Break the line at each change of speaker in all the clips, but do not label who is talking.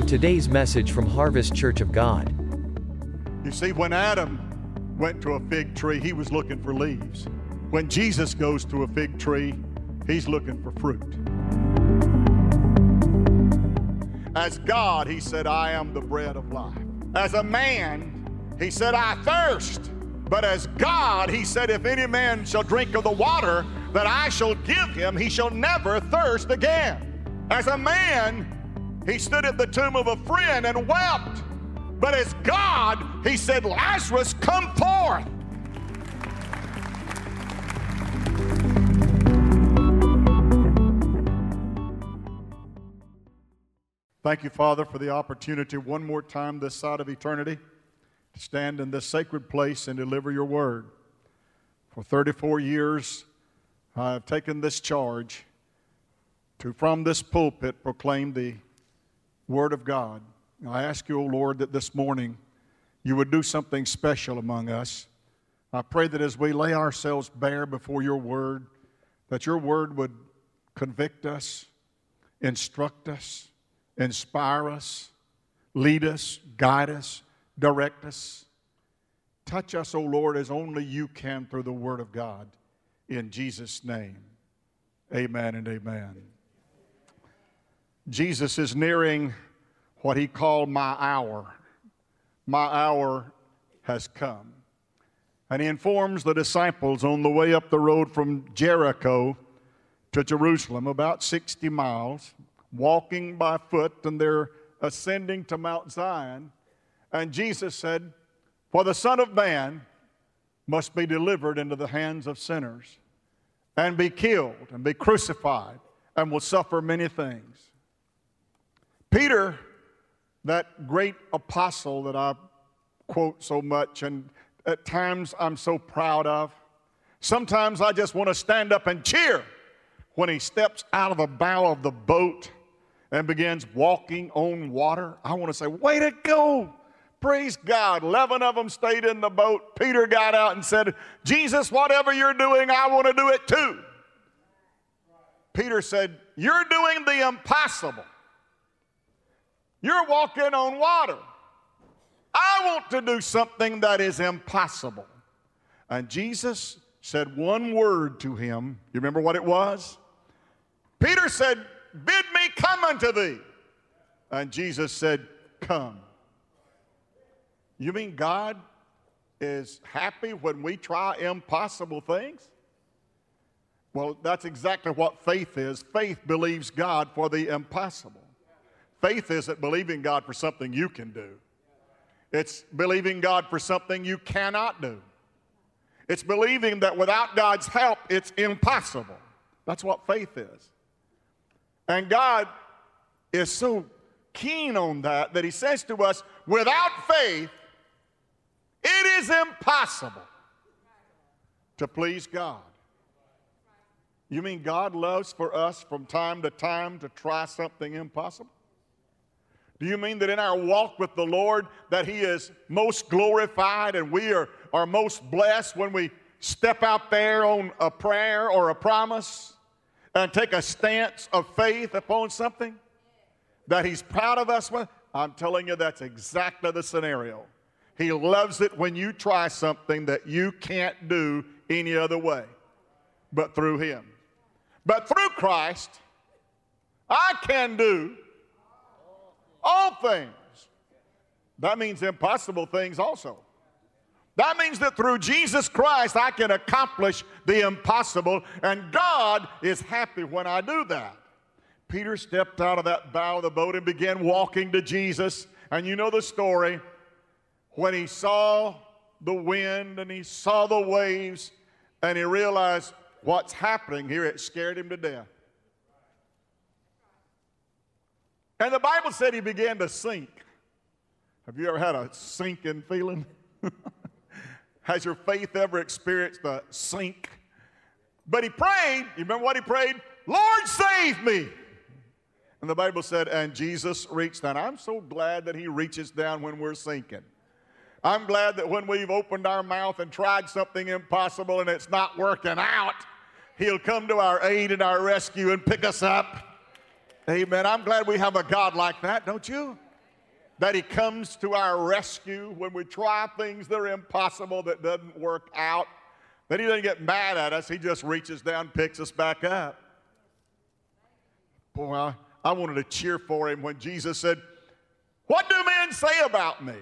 on today's message from Harvest Church of God.
You see, when Adam went to a fig tree, he was looking for leaves. When Jesus goes to a fig tree, he's looking for fruit. As God, he said, I am the bread of life. As a man, he said, I thirst. But as God, he said, If any man shall drink of the water that I shall give him, he shall never thirst again. As a man, he stood at the tomb of a friend and wept. But as God, he said, Lazarus, come forth. Thank you, Father, for the opportunity one more time this side of eternity to stand in this sacred place and deliver your word. For 34 years, I have taken this charge to, from this pulpit, proclaim the word of God. I ask you, O Lord, that this morning you would do something special among us. I pray that as we lay ourselves bare before your word, that your word would convict us, instruct us, inspire us, lead us, guide us, direct us. Touch us, O Lord, as only you can through the word of God. In Jesus' name, amen and amen. Jesus is nearing what he called my hour. My hour has come. And he informs the disciples on the way up the road from Jericho to Jerusalem, about 60 miles, walking by foot, and they're ascending to Mount Zion. And Jesus said, For the Son of Man must be delivered into the hands of sinners, and be killed, and be crucified, and will suffer many things. Peter that great apostle that I quote so much and at times I'm so proud of. Sometimes I just want to stand up and cheer when he steps out of the bow of the boat and begins walking on water. I want to say, way to go! Praise God. Eleven of them stayed in the boat. Peter got out and said, Jesus, whatever you're doing, I want to do it too. Peter said, You're doing the impossible. You're walking on water. I want to do something that is impossible. And Jesus said one word to him. You remember what it was? Peter said, Bid me come unto thee. And Jesus said, Come. You mean God is happy when we try impossible things? Well, that's exactly what faith is. Faith believes God for the impossible. Faith isn't believing God for something you can do, it's believing God for something you cannot do. It's believing that without God's help, it's impossible. That's what faith is. And God is so keen on that that He says to us, without faith, it is impossible to please God. You mean God loves for us from time to time to try something impossible? Do you mean that in our walk with the Lord that He is most glorified and we are, are most blessed when we step out there on a prayer or a promise and take a stance of faith upon something that He's proud of us with? I'm telling you, that's exactly the scenario. He loves it when you try something that you can't do any other way but through Him. But through Christ, I can do all things. That means impossible things also. That means that through Jesus Christ, I can accomplish the impossible, and God is happy when I do that. Peter stepped out of that bow of the boat and began walking to Jesus. And you know the story. When he saw the wind and he saw the waves, and he realized what's happening here, it scared him to death. And the Bible said he began to sink. Have you ever had a sinking feeling? Has your faith ever experienced a sink? But he prayed. You remember what he prayed? Lord, save me. And the Bible said, and Jesus reached down. I'm so glad that he reaches down when we're sinking. I'm glad that when we've opened our mouth and tried something impossible and it's not working out, he'll come to our aid and our rescue and pick us up Amen. I'm glad we have a God like that, don't you? that He comes to our rescue when we try things that are impossible that doesn't work out. That He doesn't get mad at us, He just reaches down, picks us back up. Boy, I, I wanted to cheer for Him when Jesus said, What do men say about me?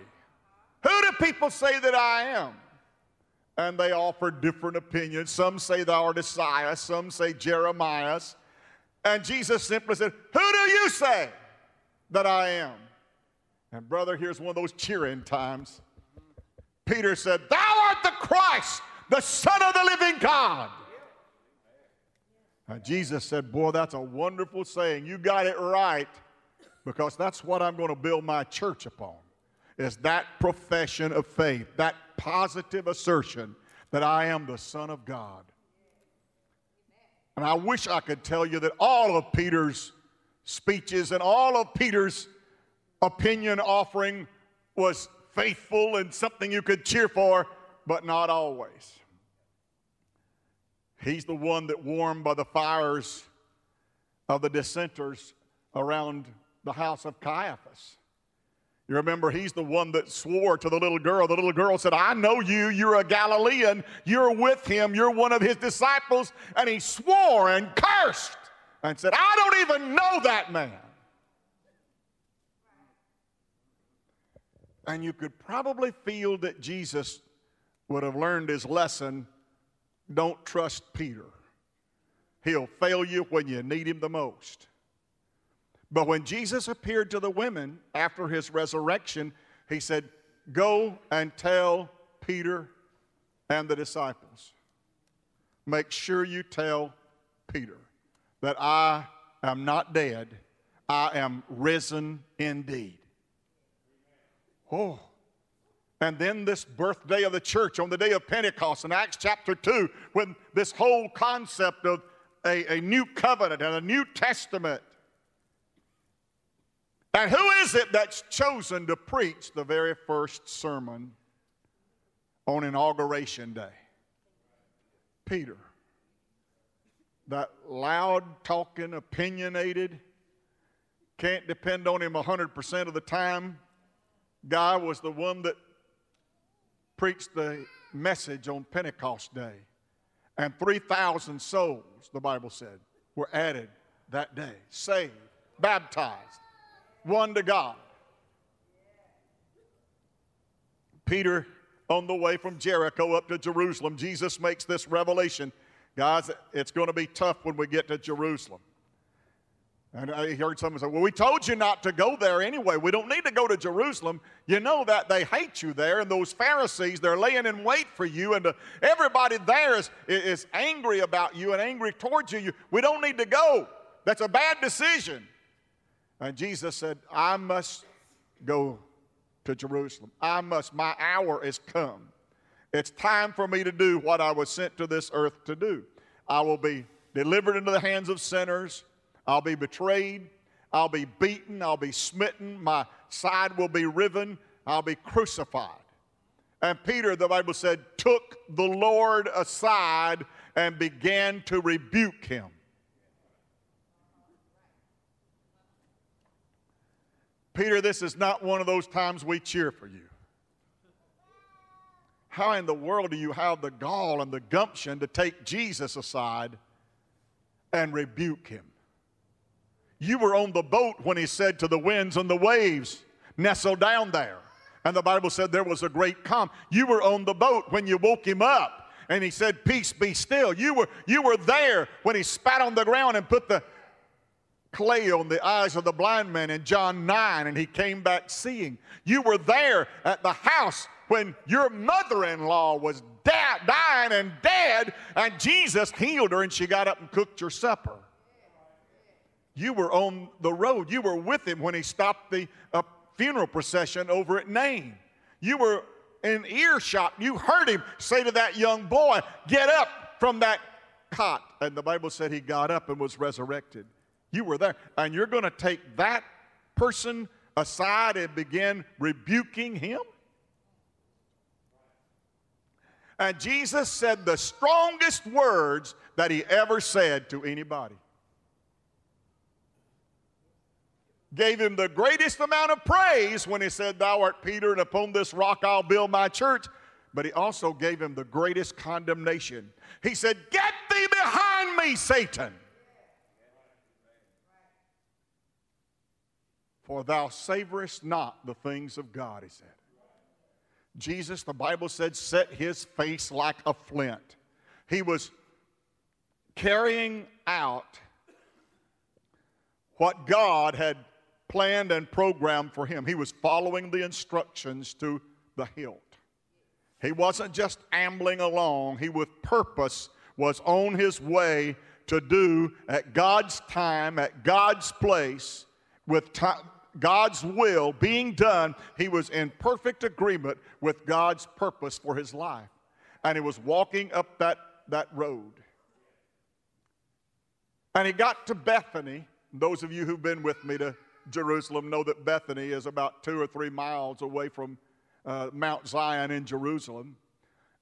Who do people say that I am? And they offer different opinions. Some say thou art Isaiah, some say Jeremiah. And Jesus simply said, Who do you say that I am? And brother, here's one of those cheering times. Peter said, Thou art the Christ, the Son of the living God. And Jesus said, Boy, that's a wonderful saying. You got it right because that's what I'm going to build my church upon is that profession of faith, that positive assertion that I am the Son of God. And I wish I could tell you that all of Peter's speeches and all of Peter's opinion offering was faithful and something you could cheer for, but not always. He's the one that warmed by the fires of the dissenters around the house of Caiaphas. You remember, he's the one that swore to the little girl. The little girl said, I know you. You're a Galilean. You're with him. You're one of his disciples. And he swore and cursed and said, I don't even know that man. And you could probably feel that Jesus would have learned his lesson don't trust Peter. He'll fail you when you need him the most. But when Jesus appeared to the women after his resurrection, he said, Go and tell Peter and the disciples. Make sure you tell Peter that I am not dead, I am risen indeed. Oh. And then this birthday of the church on the day of Pentecost in Acts chapter 2, when this whole concept of a, a new covenant and a new testament and who is it that's chosen to preach the very first sermon on Inauguration Day? Peter. That loud talking, opinionated, can't depend on him 100% of the time. Guy was the one that preached the message on Pentecost Day. And 3,000 souls, the Bible said, were added that day, saved, baptized won to God. Peter, on the way from Jericho up to Jerusalem, Jesus makes this revelation. Guys, it's going to be tough when we get to Jerusalem. And I heard someone say, Well, we told you not to go there anyway. We don't need to go to Jerusalem. You know that they hate you there, and those Pharisees, they're laying in wait for you, and uh, everybody there is, is angry about you and angry towards you. We don't need to go. That's a bad decision. And Jesus said, I must go to Jerusalem. I must, my hour is come. It's time for me to do what I was sent to this earth to do. I will be delivered into the hands of sinners. I'll be betrayed. I'll be beaten. I'll be smitten. My side will be riven. I'll be crucified. And Peter, the Bible said, took the Lord aside and began to rebuke him. Peter, this is not one of those times we cheer for you. How in the world do you have the gall and the gumption to take Jesus aside and rebuke him? You were on the boat when he said to the winds and the waves, Nestle down there. And the Bible said there was a great calm. You were on the boat when you woke him up and he said, Peace be still. You were, you were there when he spat on the ground and put the clay on the eyes of the blind man in John 9 and he came back seeing. You were there at the house when your mother in law was da- dying and dead, and Jesus healed her and she got up and cooked your supper. You were on the road. You were with him when he stopped the uh, funeral procession over at Nain. You were in earshot. You heard him say to that young boy, Get up from that cot. And the Bible said he got up and was resurrected. You were there. And you're going to take that person aside and begin rebuking him? And Jesus said the strongest words that he ever said to anybody. gave him the greatest amount of praise when he said, Thou art Peter, and upon this rock I'll build my church. But he also gave him the greatest condemnation. He said, Get thee behind me, Satan. For thou savorest not the things of God, he said. Jesus, the Bible said, set his face like a flint. He was carrying out what God had planned and programmed for him. He was following the instructions to the hilt. He wasn't just ambling along, he with purpose was on his way to do at God's time, at God's place, with time, God's will being done. He was in perfect agreement with God's purpose for his life. And he was walking up that, that road. And he got to Bethany. Those of you who've been with me to Jerusalem know that Bethany is about two or three miles away from uh, Mount Zion in Jerusalem.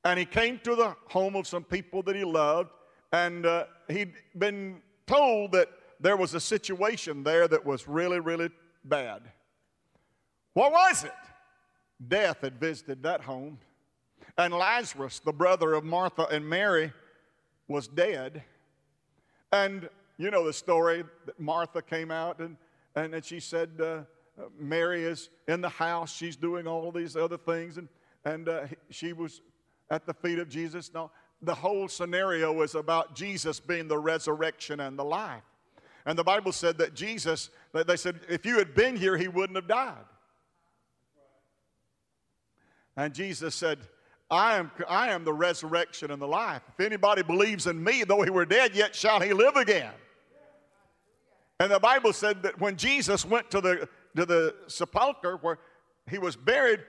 And he came to the home of some people that he loved, and uh, he'd been told that there was a situation there that was really, really bad. What was it? Death had visited that home. And Lazarus, the brother of Martha and Mary, was dead. And you know the story that Martha came out and, and, she said, uh, Mary is in the house. She's doing all these other things. And, and uh, she was at the feet of Jesus. Now, the whole scenario was about Jesus being the resurrection and the life. And the Bible said that Jesus, they said, if you had been here, he wouldn't have died. And Jesus said, I am, I am the resurrection and the life. If anybody believes in me, though he were dead, yet shall he live again. And the Bible said that when Jesus went to the, to the sepulchre where he was buried,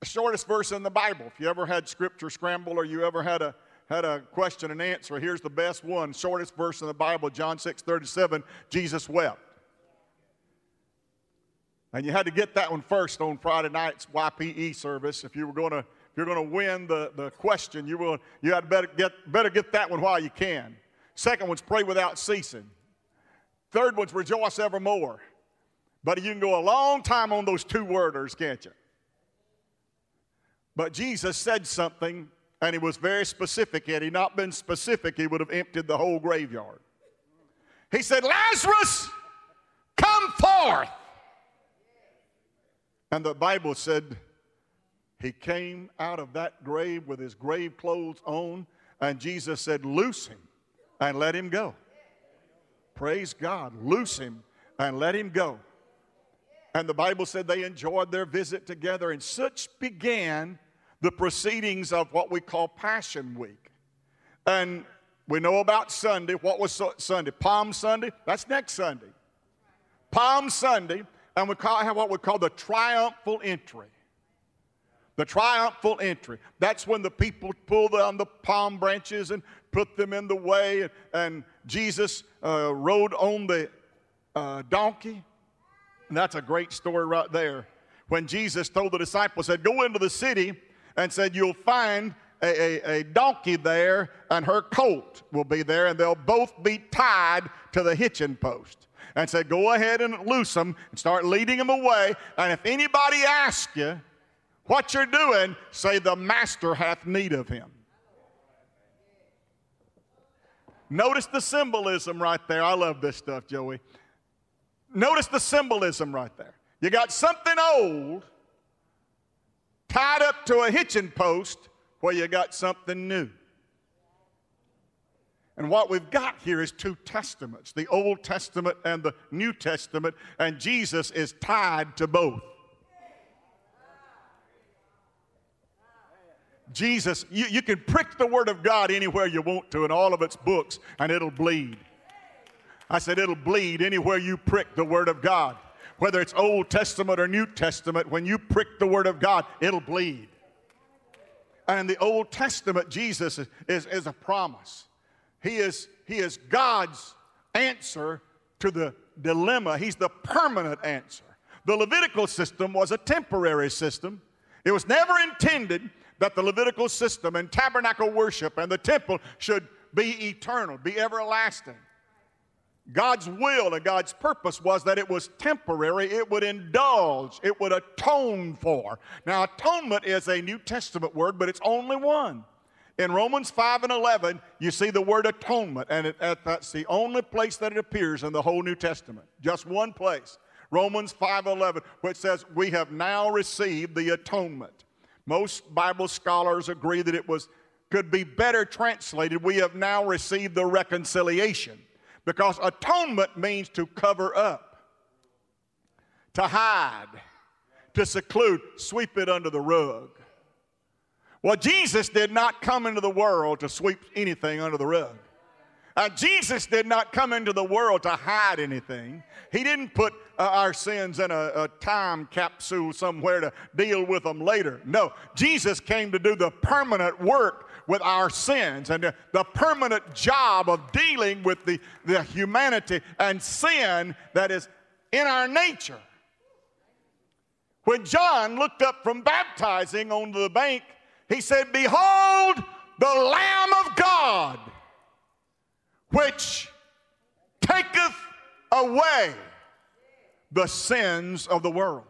the shortest verse in the Bible. If you ever had scripture scramble or you ever had a, had a question and answer. Here's the best one, shortest verse in the Bible, John 6 37. Jesus wept. And you had to get that one first on Friday night's YPE service. If you were going to, if you're going to win the, the question, you will, you had better get, better get that one while you can. Second one's pray without ceasing. Third one's rejoice evermore. But you can go a long time on those two worders, can't you? But Jesus said something and he was very specific. Had he not been specific, he would have emptied the whole graveyard. He said, Lazarus, come forth. And the Bible said he came out of that grave with his grave clothes on, and Jesus said, Loose him and let him go. Praise God. Loose him and let him go. And the Bible said they enjoyed their visit together, and such began the proceedings of what we call Passion Week. And we know about Sunday. What was Sunday? Palm Sunday? That's next Sunday. Palm Sunday, and we call, have what we call the triumphal entry. The triumphal entry. That's when the people pull down the palm branches and put them in the way, and, and Jesus uh, rode on the uh, donkey. And that's a great story right there. When Jesus told the disciples, said, Go into the city and said, You'll find a, a, a, donkey there, and her colt will be there, and they'll both be tied to the hitching post. And said, Go ahead and loose them and start leading them away. And if anybody asks you what you're doing, say, The master hath need of him. Notice the symbolism right there. I love this stuff, Joey. Notice the symbolism right there. You got something old tied up to a hitching post where you got something new. And what we've got here is two testaments the Old Testament and the New Testament, and Jesus is tied to both. Jesus, you, you can prick the Word of God anywhere you want to in all of its books, and it'll bleed. I said, it'll bleed anywhere you prick the Word of God whether it's Old Testament or New Testament, when you prick the Word of God, it'll bleed. And the Old Testament, Jesus is, is, is a promise. He is, he is God's answer to the dilemma, He's the permanent answer. The Levitical system was a temporary system. It was never intended that the Levitical system and tabernacle worship and the temple should be eternal, be everlasting. God's will and God's purpose was that it was temporary, it would indulge, it would atone for. Now, atonement is a New Testament word, but it's only one. In Romans 5 and 11, you see the word atonement, and it, that's the only place that it appears in the whole New Testament. Just one place. Romans 5 11, which says, We have now received the atonement. Most Bible scholars agree that it was could be better translated, we have now received the reconciliation. Because atonement means to cover up, to hide, to seclude, sweep it under the rug. Well, Jesus did not come into the world to sweep anything under the rug. Uh, Jesus did not come into the world to hide anything. He didn't put uh, our sins in a, a, time capsule somewhere to deal with them later. No, Jesus came to do the permanent work with our sins and the, permanent job of dealing with the, the humanity and sin that is in our nature. When John looked up from baptizing onto the bank, he said, Behold, the Lamb of God, which taketh away the sins of the world.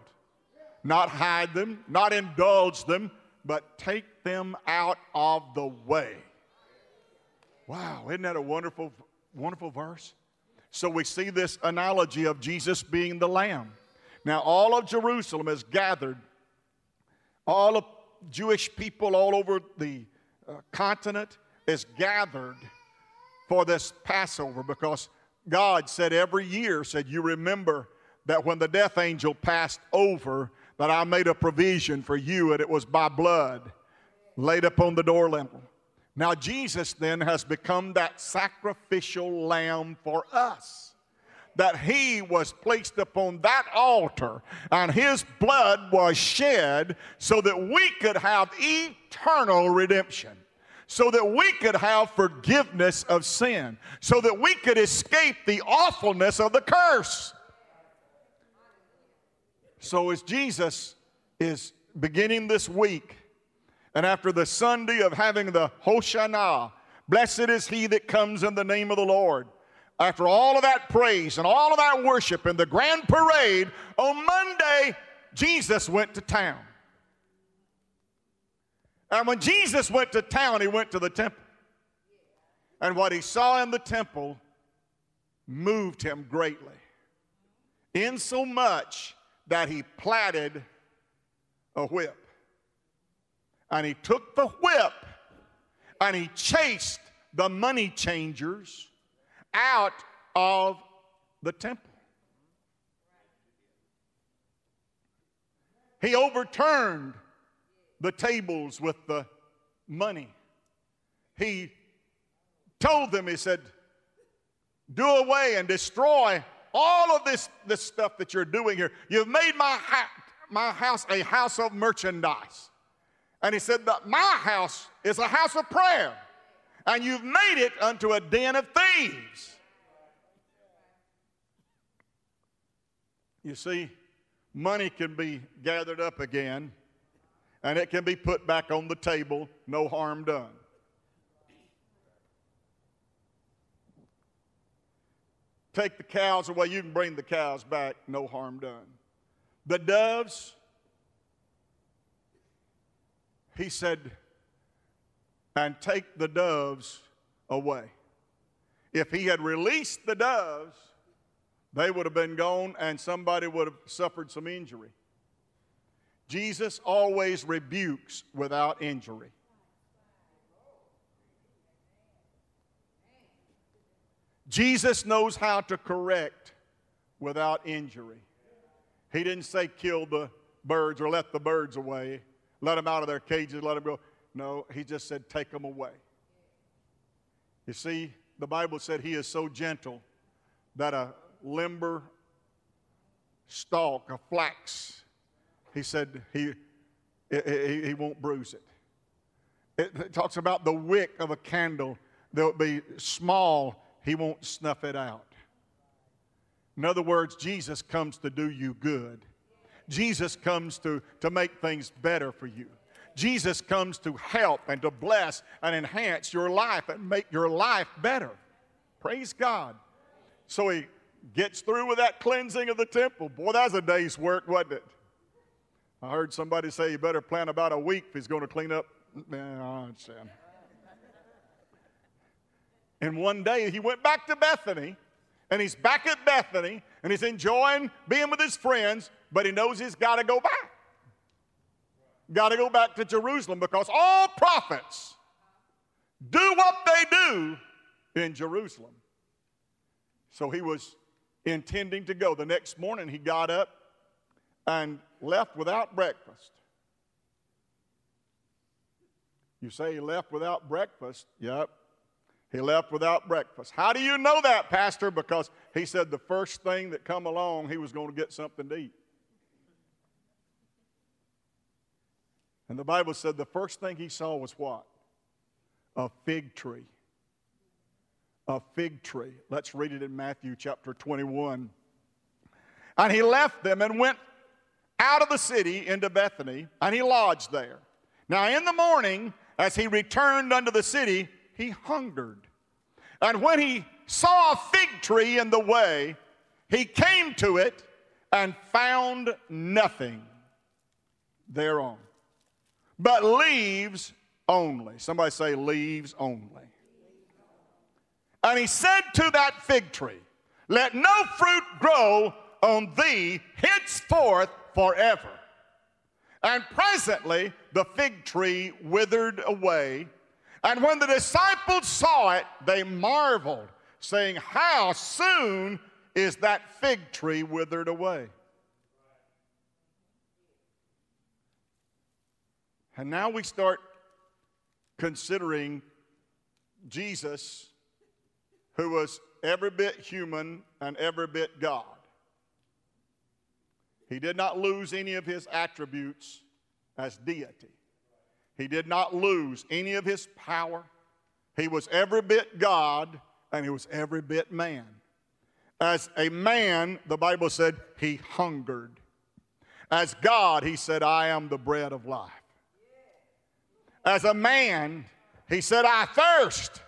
Not hide them, not indulge them, but take them out of the way. Wow, isn't that a wonderful, wonderful verse? So we see this analogy of Jesus being the Lamb. Now, all of Jerusalem is gathered, all of Jewish people all over the uh, continent is gathered for this Passover because God said every year, said, You remember that when the death angel passed over, that I made a provision for you, and it was by blood laid upon the door lintel. Now, Jesus then has become that sacrificial lamb for us that he was placed upon that altar and his blood was shed so that we could have eternal redemption. So that we could have forgiveness of sin, so that we could escape the awfulness of the curse. So, as Jesus is beginning this week, and after the Sunday of having the Hosanna, blessed is he that comes in the name of the Lord after all of that praise and all of that worship and the grand parade, on Monday, Jesus went to town. And when Jesus went to town, he went to the temple. And what he saw in the temple moved him greatly, insomuch that he platted a whip. And he took the whip and he chased the money changers out of the temple. He overturned the tables with the money. He told them, He said, Do away and destroy all of this, this stuff that you're doing here. You've made my, ha- my house a house of merchandise. And He said, My house is a house of prayer and you've made it unto a den of thieves. You see, money can be gathered up again and it can be put back on the table, no harm done. Take the cows away, you can bring the cows back, no harm done. The doves, he said, and take the doves away. If he had released the doves, they would have been gone and somebody would have suffered some injury. Jesus always rebukes without injury. Jesus knows how to correct without injury. He didn't say kill the birds or let the birds away, let them out of their cages, let them go. No, he just said, take them away. You see, the Bible said he is so gentle that a limber stalk, a flax, he said he, he, he won't bruise it. it. Talks about the wick of a candle that will be small, he won't snuff it out. In other words, Jesus comes to do you good. Jesus comes to, to make things better for you. Jesus comes to help and to bless and enhance your life and make your life better. Praise God. So he gets through with that cleansing of the temple. Boy, that was a day's work, wasn't it? I heard somebody say you better plan about a week if he's going to clean up. Man, I understand. And one day he went back to Bethany, and he's back at Bethany, and he's enjoying being with his friends, but he knows he's got to go back. Got to go back to Jerusalem because all prophets do what they do in Jerusalem. So he was intending to go. The next morning he got up and left without breakfast. You say he left without breakfast? Yep. He left without breakfast. How do you know that, Pastor? Because he said the first thing that come along, he was going to get something to eat. And the Bible said the first thing he saw was what? A fig tree. A fig tree. Let's read it in Matthew chapter 21. And he left them and went out of the city into Bethany, and he lodged there. Now, in the morning, as he returned unto the city, he hungered. And when he saw a fig tree in the way, he came to it and found nothing thereon, but leaves only. Somebody say, leaves only. And he said to that fig tree, Let no fruit grow on thee henceforth forever. And presently the fig tree withered away. And when the disciples saw it, they marveled, saying, How soon is that fig tree withered away? And now we start considering Jesus, who was every bit human and every bit God. He did not lose any of his attributes as deity. He did not lose any of his power. He was every bit God and he was every bit man. As a man, the Bible said he hungered. As God, he said, I am the bread of life. As a man, he said, I thirst.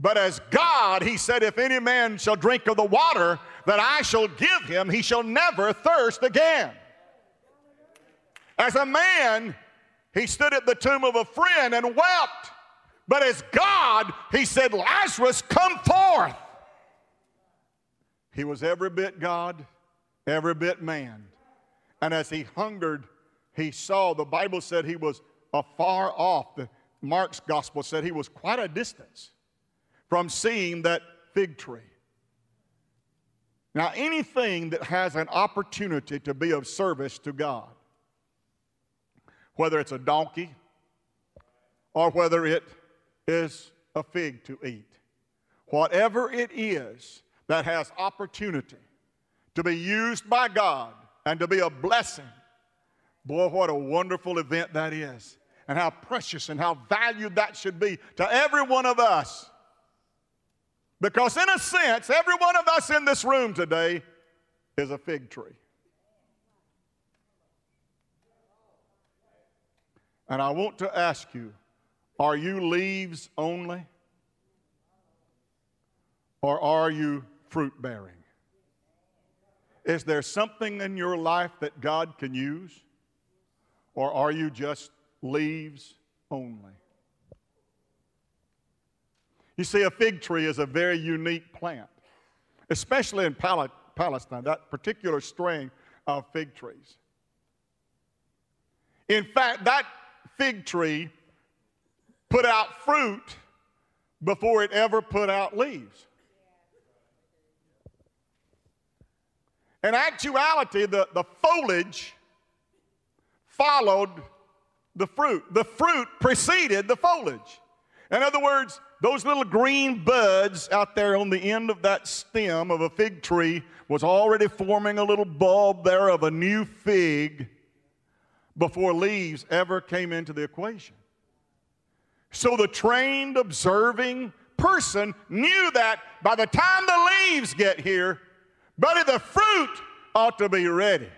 But as God, he said, If any man shall drink of the water that I shall give him, he shall never thirst again. As a man, he stood at the tomb of a friend and wept. But as God, he said, Lazarus, come forth. He was every bit God, every bit man. And as he hungered, he saw, the Bible said he was afar off. The, Mark's gospel said he was quite a distance from seeing that fig tree. Now, anything that has an opportunity to be of service to God, whether it's a donkey or whether it is a fig to eat, whatever it is that has opportunity to be used by God and to be a blessing, boy, what a wonderful event that is, and how precious and how valued that should be to every one of us. Because, in a sense, every one of us in this room today is a fig tree. And I want to ask you are you leaves only? Or are you fruit bearing? Is there something in your life that God can use? Or are you just leaves only? You see, a fig tree is a very unique plant, especially in Pal- Palestine, that particular strain of fig trees. In fact, that fig tree put out fruit before it ever put out leaves. In actuality, the, the foliage followed the fruit. The fruit preceded the foliage. In other words, those little green buds out there on the end of that stem of a fig tree was already forming a little bulb there of a new fig before leaves ever came into the equation. So the trained, observing person knew that by the time the leaves get here, buddy, the fruit ought to be ready.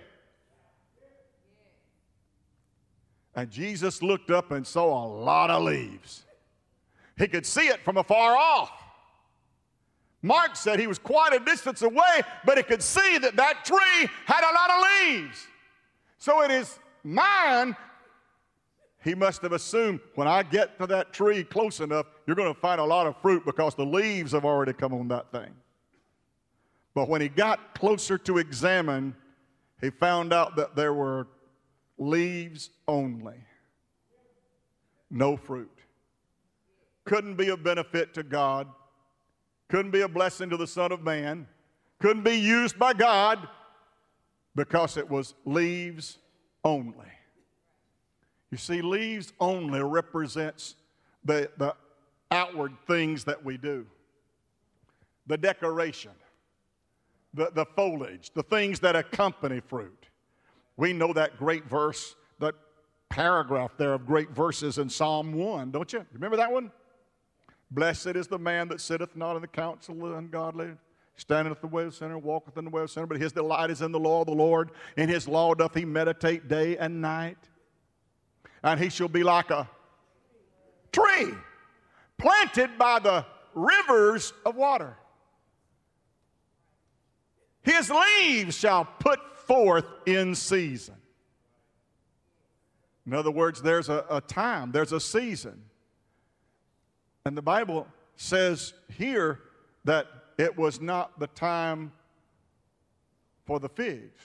And Jesus looked up and saw a lot of leaves. He could see it from afar off. Mark said he was quite a distance away, but he could see that that tree had a lot of leaves. So in his mind, he must have assumed when I get to that tree close enough, you're going to find a lot of fruit because the leaves have already come on that thing. But when he got closer to examine, he found out that there were leaves only, no fruit. Couldn't be a benefit to God, couldn't be a blessing to the Son of Man, couldn't be used by God because it was leaves only. You see, leaves only represents the, the outward things that we do the decoration, the, the foliage, the things that accompany fruit. We know that great verse, that paragraph there of great verses in Psalm 1, don't you? Remember that one? Blessed is the man that sitteth not in the counsel of the ungodly, standeth at the way of the sinner, walketh in the way of the sinner, but his delight is in the law of the Lord. In his law doth he meditate day and night and he shall be like a tree planted by the rivers of water. His leaves shall put forth in season. In other words, there's a, a time, there's a season. And the Bible says here that it was not the time for the figs.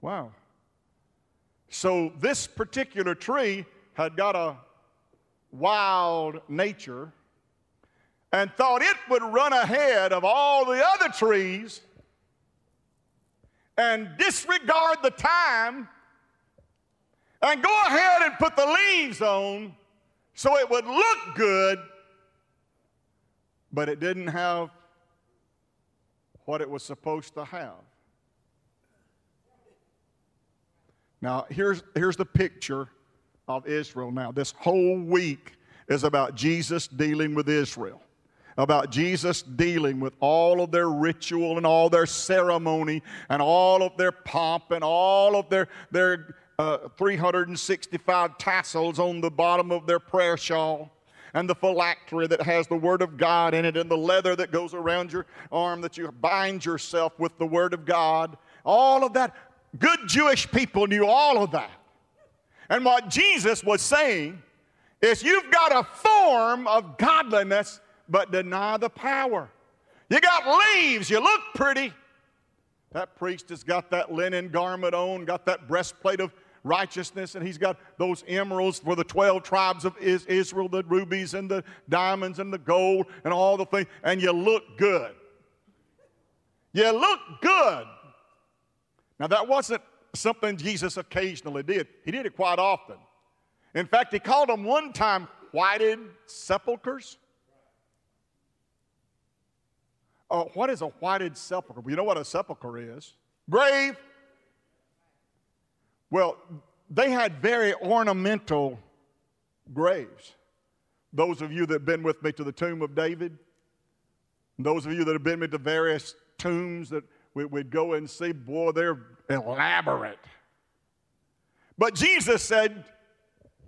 Wow. So this particular tree had got a wild nature and thought it would run ahead of all the other trees and disregard the time and go ahead and put the leaves on so it would look good, but it didn't have what it was supposed to have. Now, here's, here's the picture of Israel now. This whole week is about Jesus dealing with Israel, about Jesus dealing with all of their ritual and all their ceremony and all of their pomp and all of their, their uh, 365 tassels on the bottom of their prayer shawl and the phylactery that has the Word of God in it, and the leather that goes around your arm that you bind yourself with the Word of God. All of that. Good Jewish people knew all of that. And what Jesus was saying is you've got a form of godliness, but deny the power. You got leaves, you look pretty. That priest has got that linen garment on, got that breastplate of righteousness, and he's got those emeralds for the 12 tribes of Israel, the rubies and the diamonds and the gold and all the things, and you look good. You look good. Now, that wasn't something Jesus occasionally did, he did it quite often. In fact, he called them one time whited sepulchres. Uh, what is a whited sepulchre? You know what a sepulchre is? Grave. Well, they had very ornamental graves. Those of you that have been with me to the tomb of David, those of you that have been with the various tombs that we, would go and see, boy, they're elaborate. But Jesus said,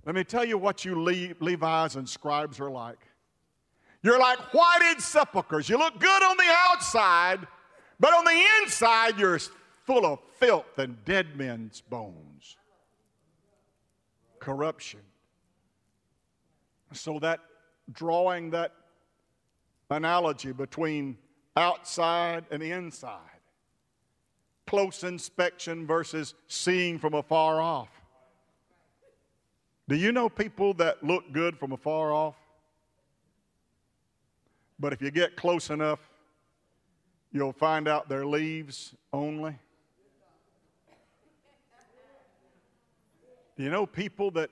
Let me tell you what you Le- and scribes are like. You're like whited sepulchres. You look good on the outside, but on the inside, you're full of filth and dead men's bones. Corruption. So, that drawing that analogy between outside and inside close inspection versus seeing from afar off. Do you know people that look good from afar off? But if you get close enough, you'll find out they're leaves only. You know people that,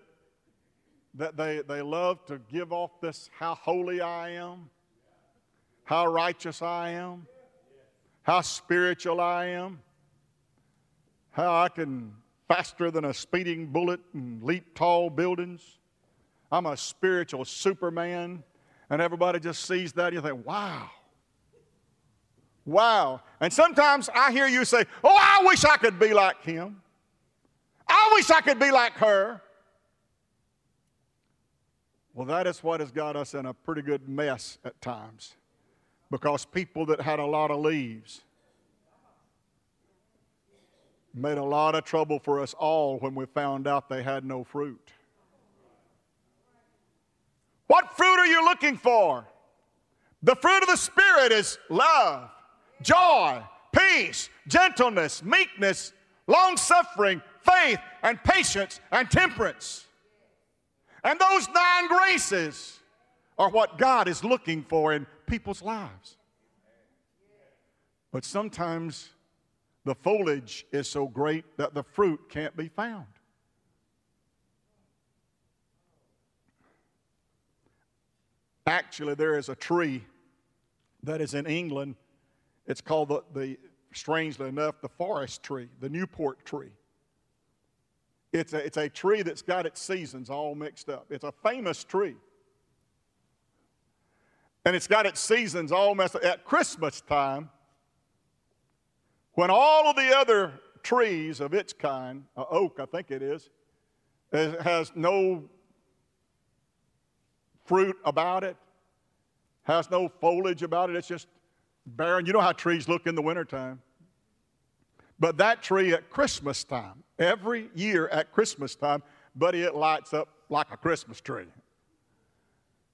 that they, they love to give off this how holy I am, how righteous I am, how spiritual I am? how I can faster than a speeding bullet and leap tall buildings. I'm a spiritual superman. And everybody just sees that and you think, wow. Wow. And sometimes I hear you say, oh, I wish I could be like him. I wish I could be like her. Well, that is what has got us in a pretty good mess at times because people that had a lot of leaves made a lot of trouble for us all when we found out they had no fruit. What fruit are you looking for? The fruit of the Spirit is love, joy, peace, gentleness, meekness, long suffering, faith, and patience and temperance. And those nine graces are what God is looking for in people's lives. But sometimes the foliage is so great that the fruit can't be found. Actually, there is a tree that is in England. It's called the, the strangely enough, the forest tree, the Newport tree. It's a, it's a tree that's got its seasons all mixed up. It's a famous tree. And it's got its seasons all messed up. At Christmas time, when all of the other trees of its kind, uh, oak, I think it is, it has no fruit about it, has no foliage about it, it's just barren. You know how trees look in the wintertime. But that tree at Christmas time, every year at Christmas time, buddy, it lights up like a Christmas tree.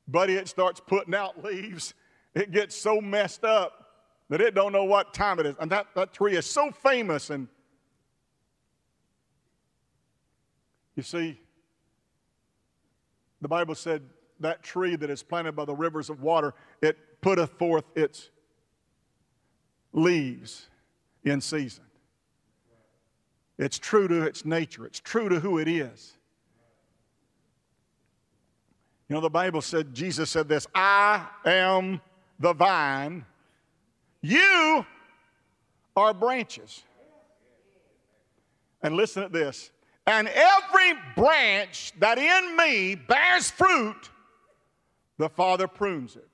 Buddy, it starts putting out leaves. It gets so messed up that it don't know what time it is. And that, that tree is so famous. And you see, the Bible said that tree that is planted by the rivers of water, it putteth forth its leaves in season. It's true to its nature, it's true to who it is. You know, the Bible said, Jesus said this I am the vine, you are branches. And listen to this. And every branch that in me bears fruit, the Father prunes it.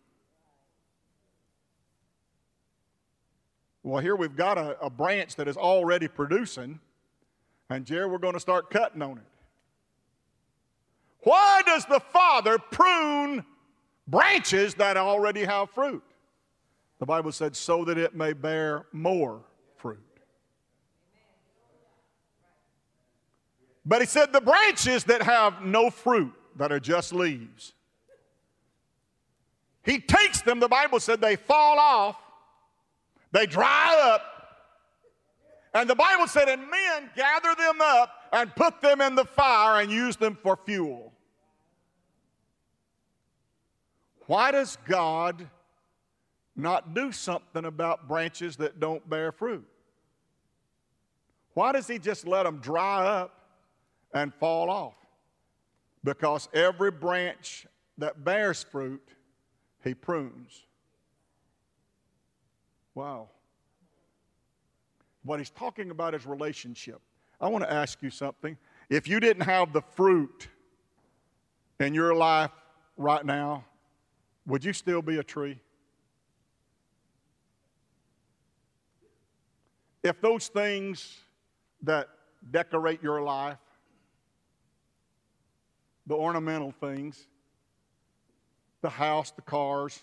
Well, here we've got a, a branch that is already producing, and Jerry, we're going to start cutting on it. Why does the Father prune branches that already have fruit? The Bible said, so that it may bear more fruit. But he said, the branches that have no fruit, that are just leaves, he takes them, the Bible said, they fall off they dry up. And the Bible said, and men gather them up and put them in the fire and use them for fuel. Why does God not do something about branches that don't bear fruit? Why does He just let them dry up and fall off? Because every branch that bears fruit, He prunes. Wow. What he's talking about is relationship. I want to ask you something. If you didn't have the fruit in your life right now, would you still be a tree? If those things that decorate your life, the ornamental things, the house, the cars,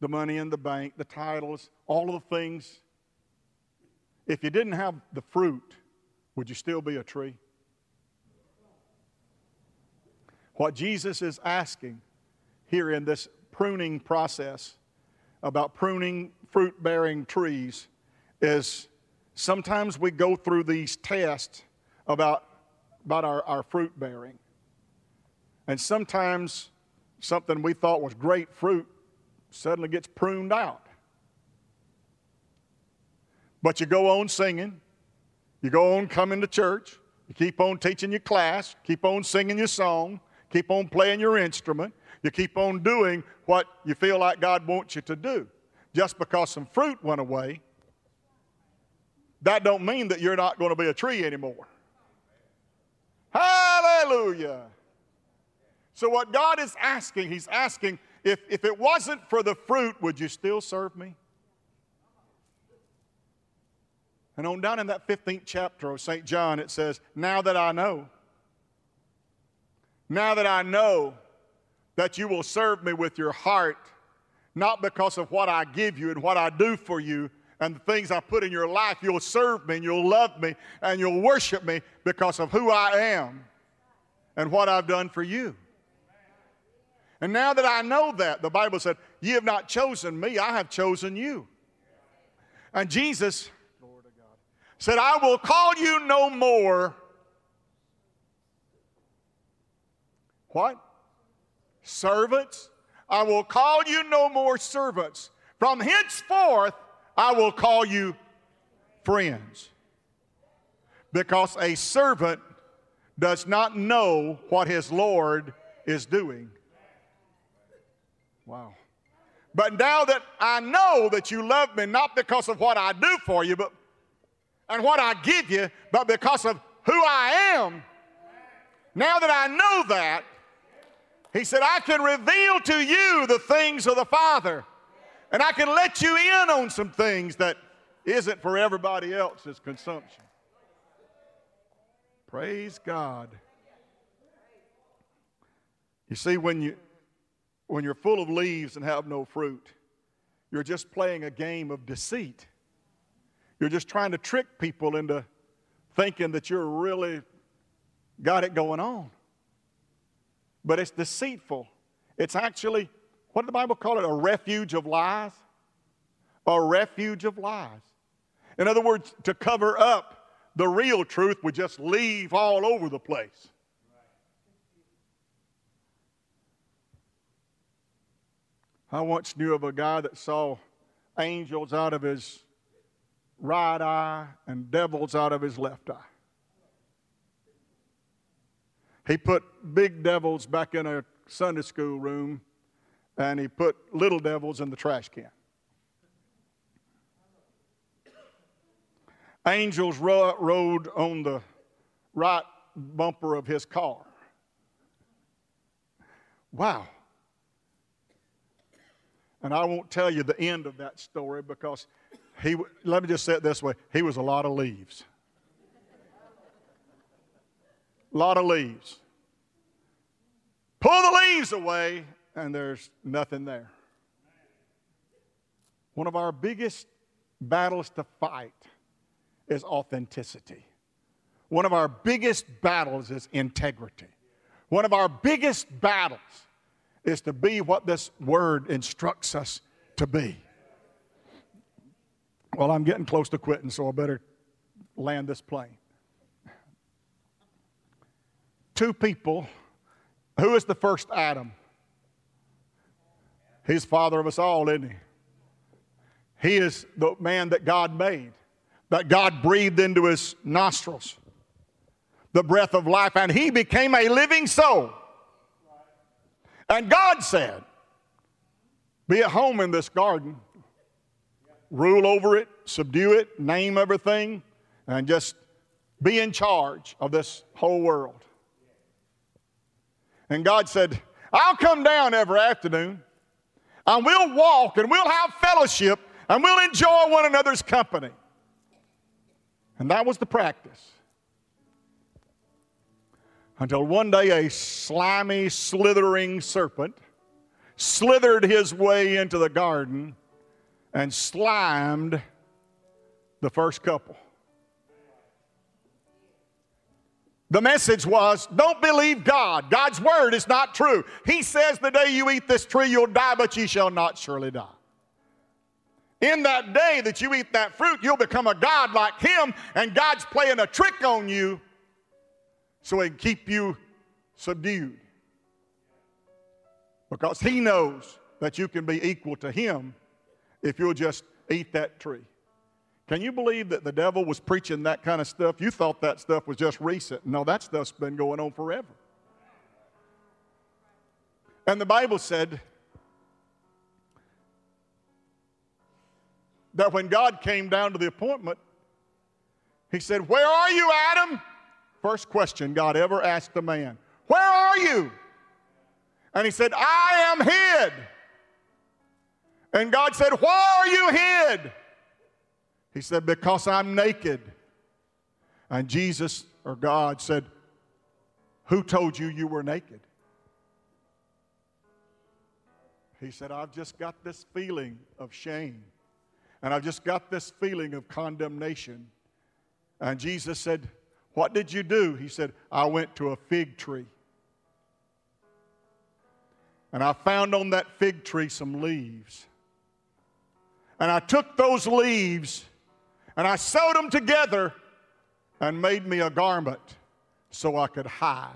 the money in the bank, the titles, all of the things. If you didn't have the fruit, would you still be a tree? What Jesus is asking here in this pruning process about pruning fruit bearing trees is sometimes we go through these tests about, about our, our fruit bearing. And sometimes something we thought was great fruit suddenly gets pruned out. But you go on singing, you go on coming to church, you keep on teaching your class, keep on singing your song, keep on playing your instrument, you keep on doing what you feel like God wants you to do. Just because some fruit went away, that don't mean that you're not going to be a tree anymore. Hallelujah. So what God is asking, he's asking if, if it wasn't for the fruit, would you still serve me? And on down in that 15th chapter of St. John, it says, Now that I know Now that I know that you will serve me with your heart, not because of what I give you and what I do for you and the things I put in your life, you'll serve me and you'll love me and you'll worship me because of who I am and what I've done for you. And now that I know that, the Bible said, Ye have not chosen me, I have chosen you. And Jesus said, I will call you no more. What? Servants. I will call you no more servants. From henceforth, I will call you friends. Because a servant does not know what his Lord is doing. Wow. But now that I know that you love me, not because of what I do for you, but and what I give you, but because of who I am, now that I know that, he said, I can reveal to you the things of the Father. And I can let you in on some things that isn't for everybody else's consumption. Praise God. You see, when, you, when you're full of leaves and have no fruit, you're just playing a game of deceit. You're just trying to trick people into thinking that you're really got it going on. But it's deceitful. It's actually, what did the Bible call it? A refuge of lies? A refuge of lies. In other words, to cover up the real truth would just leave all over the place. I once knew of a guy that saw angels out of his right eye and devils out of his left eye. He put big devils back in a Sunday school room and he put little devils in the trash can. Angels ro- rode on the right bumper of his car. Wow. And I won't tell you the end of that story because he, let me just say it this way he was a lot of leaves. A lot of leaves. Pull the leaves away, and there's nothing there. One of our biggest battles to fight is authenticity. One of our biggest battles is integrity. One of our biggest battles is to be what this word instructs us to be. Well, I'm getting close to quitting, so I better land this plane. Two people. Who is the first Adam? He's father of us all, isn't he? He is the man that God made, that God breathed into his nostrils, the breath of life, and he became a living soul. And God said, Be at home in this garden rule over it, subdue it, name everything, and just be in charge of this whole world. And God said, I'll come down every afternoon and we'll walk and we'll have fellowship and we'll enjoy one another's company. And that was the practice. Until one day a slimy, slithering serpent slithered his way into the garden and slimed the first couple. The message was don't believe God. God's word is not true. He says, The day you eat this tree, you'll die, but ye shall not surely die. In that day that you eat that fruit, you'll become a God like Him, and God's playing a trick on you so He can keep you subdued. Because He knows that you can be equal to Him if you'll just eat that tree. Can you believe that the devil was preaching that kind of stuff? You thought that stuff was just recent. No, that stuff's been going on forever. And the Bible said that when God came down to the appointment, he said, Where are you, Adam? First question God ever asked a man, Where are you? And he said, I am hid. And God said, Why are you hid? He said, Because I'm naked. And Jesus or God said, Who told you you were naked? He said, I've just got this feeling of shame. And I've just got this feeling of condemnation. And Jesus said, What did you do? He said, I went to a fig tree. And I found on that fig tree some leaves. And I took those leaves and I sewed them together and made me a garment so I could hide.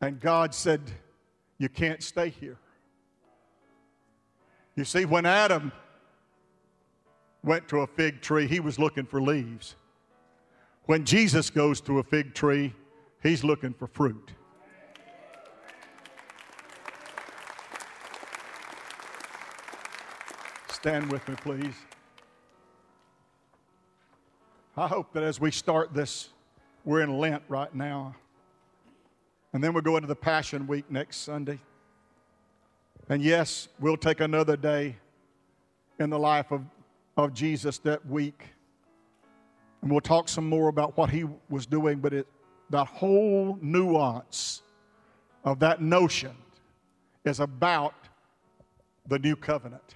And God said, You can't stay here. You see, when Adam went to a fig tree, he was looking for leaves. When Jesus goes to a fig tree, he's looking for fruit. Stand with me, please. I hope that as we start this, we're in Lent right now. And then we'll go into the Passion Week next Sunday. And yes, we'll take another day in the life of, of Jesus that week. And we'll talk some more about what he was doing, but it, that whole nuance of that notion is about the new covenant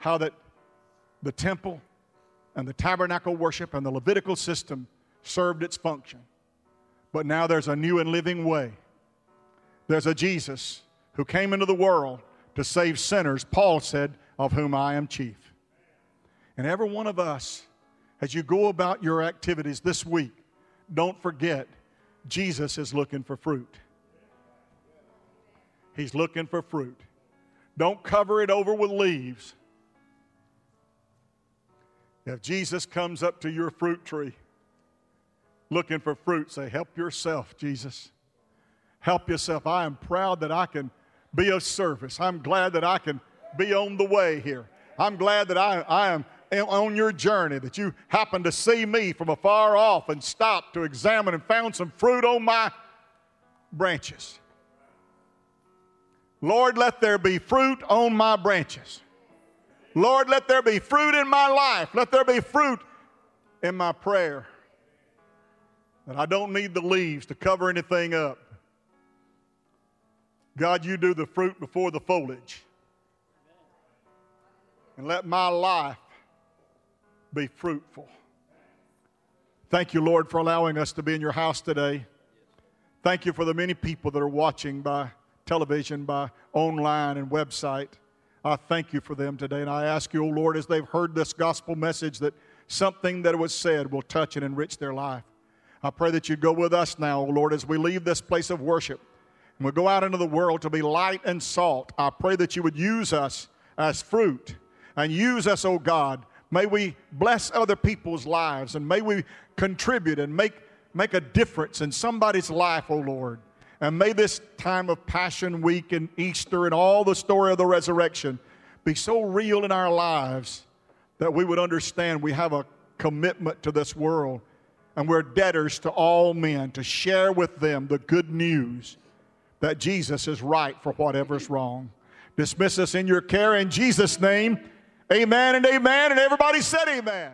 how that the temple and the tabernacle worship and the Levitical system served its function. But now there's a new and living way. There's a Jesus who came into the world to save sinners, Paul said, of whom I am chief. And every one of us, as you go about your activities this week, don't forget Jesus is looking for fruit. He's looking for fruit. Don't cover it over with leaves. If Jesus comes up to your fruit tree looking for fruit, say, Help yourself, Jesus. Help yourself. I am proud that I can be of service. I'm glad that I can be on the way here. I'm glad that I, I am on your journey, that you happened to see me from afar off and stopped to examine and found some fruit on my branches. Lord, let there be fruit on my branches. Lord, let there be fruit in my life. Let there be fruit in my prayer. That I don't need the leaves to cover anything up. God, you do the fruit before the foliage. And let my life be fruitful. Thank you, Lord, for allowing us to be in your house today. Thank you for the many people that are watching by television, by online and website. I thank you for them today. And I ask you, O oh Lord, as they've heard this gospel message, that something that was said will touch and enrich their life. I pray that you go with us now, O oh Lord, as we leave this place of worship and we go out into the world to be light and salt. I pray that you would use us as fruit and use us, O oh God. May we bless other people's lives and may we contribute and make, make a difference in somebody's life, O Lord. And may this time of Passion Week and Easter and all the story of the resurrection be so real in our lives that we would understand we have a commitment to this world and we're debtors to all men to share with them the good news that Jesus is right for whatever's wrong. Dismiss us in your care in Jesus' name. Amen and amen. And everybody said amen.